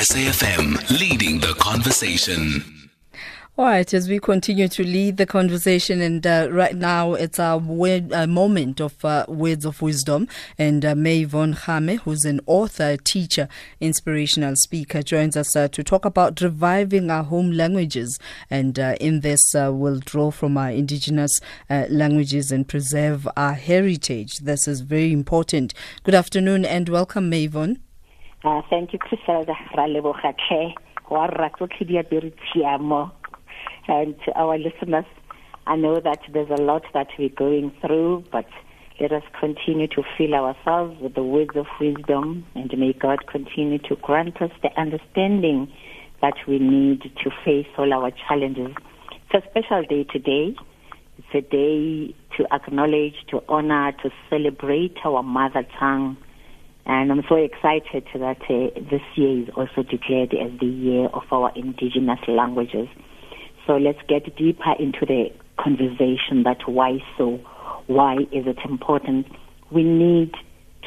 SAFM leading the conversation. All right, as we continue to lead the conversation, and uh, right now it's a, word, a moment of uh, words of wisdom. And uh, May Von Kgame, who's an author, teacher, inspirational speaker, joins us uh, to talk about reviving our home languages. And uh, in this, uh, we'll draw from our indigenous uh, languages and preserve our heritage. This is very important. Good afternoon and welcome, May Von. Uh, thank you, Chriselda di apere tshiamo. And to our listeners, I know that there's a lot that we're going through, but let us continue to fill ourselves with the words of wisdom, and may God continue to grant us the understanding that we need to face all our challenges. It's a special day today. It's a day to acknowledge, to honor, to celebrate our mother tongue. And I'm so excited that uh, this year is also declared as the year of our indigenous languages. So let's get deeper into the conversation that why so, why is it important? We need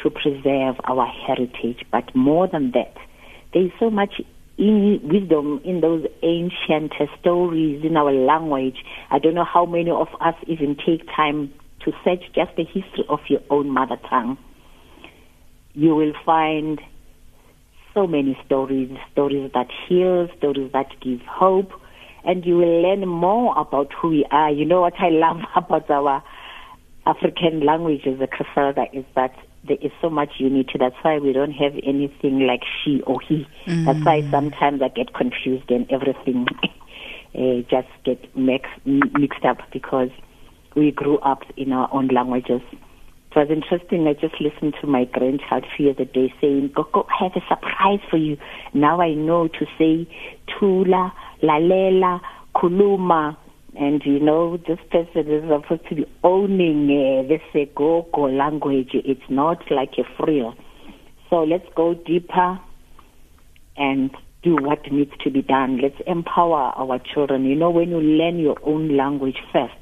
to preserve our heritage, but more than that, there is so much in wisdom in those ancient stories in our language. I don't know how many of us even take time to search just the history of your own mother tongue you will find so many stories, stories that heal, stories that give hope, and you will learn more about who we are. You know what I love about our African languages, the Chriselda, is that there is so much unity. That's why we don't have anything like she or he. Mm. That's why sometimes I get confused and everything uh, just get mix, mixed up because we grew up in our own languages. It was interesting. I just listened to my grandchild the other day saying, Gogo, I have a surprise for you. Now I know to say Tula, Lalela, Kuluma. And you know, this person is supposed to be owning uh, the Segogo language. It's not like a frill. So let's go deeper and do what needs to be done. Let's empower our children. You know, when you learn your own language first,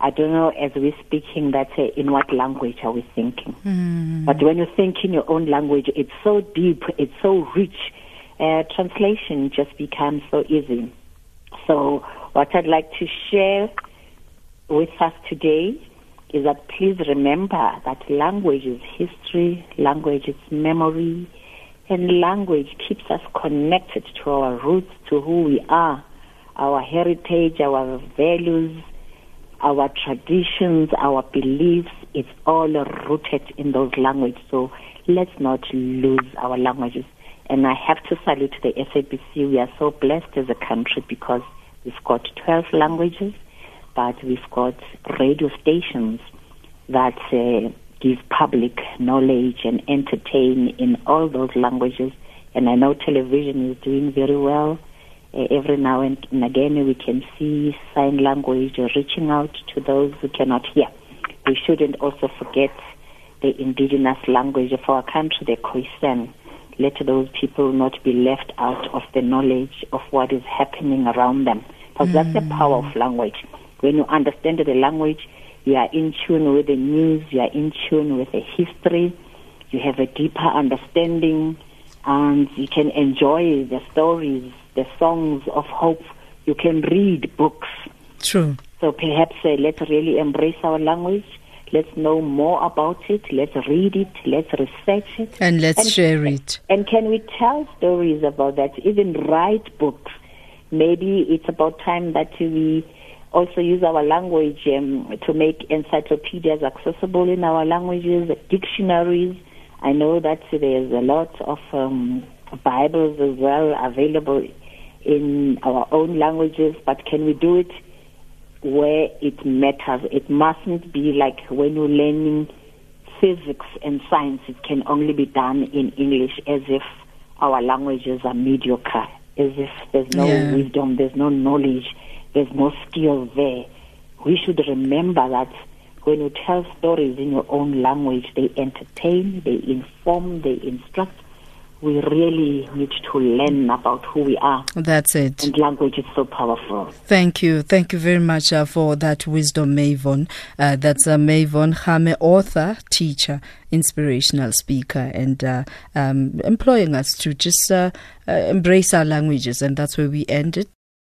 I don't know as we're speaking that uh, in what language are we thinking. Mm. But when you think in your own language, it's so deep, it's so rich. Uh, translation just becomes so easy. So what I'd like to share with us today is that please remember that language is history, language is memory, and language keeps us connected to our roots, to who we are, our heritage, our values, our traditions, our beliefs, it's all rooted in those languages. So let's not lose our languages. And I have to salute the SABC. We are so blessed as a country because we've got 12 languages, but we've got radio stations that uh, give public knowledge and entertain in all those languages. And I know television is doing very well every now and again we can see sign language reaching out to those who cannot hear. We shouldn't also forget the indigenous language of our country, the Khoisan. Let those people not be left out of the knowledge of what is happening around them. Because mm. that's the power of language. When you understand the language, you are in tune with the news, you are in tune with the history, you have a deeper understanding, and you can enjoy the stories the songs of hope. You can read books. True. So perhaps uh, let's really embrace our language. Let's know more about it. Let's read it. Let's research it. And let's and, share it. And can we tell stories about that? Even write books. Maybe it's about time that we also use our language um, to make encyclopedias accessible in our languages, dictionaries. I know that there's a lot of um, Bibles as well available in our own languages, but can we do it where it matters? It mustn't be like when you're learning physics and science, it can only be done in English as if our languages are mediocre, as if there's no yeah. wisdom, there's no knowledge, there's no skill there. We should remember that when you tell stories in your own language, they entertain, they inform, they instruct, we really need to learn about who we are. That's it. And language is so powerful. Thank you. Thank you very much uh, for that wisdom, Mavon. Uh, that's uh, Mavon Kgame, author, teacher, inspirational speaker, and uh, um, employing us to just uh, uh, embrace our languages. And that's where we ended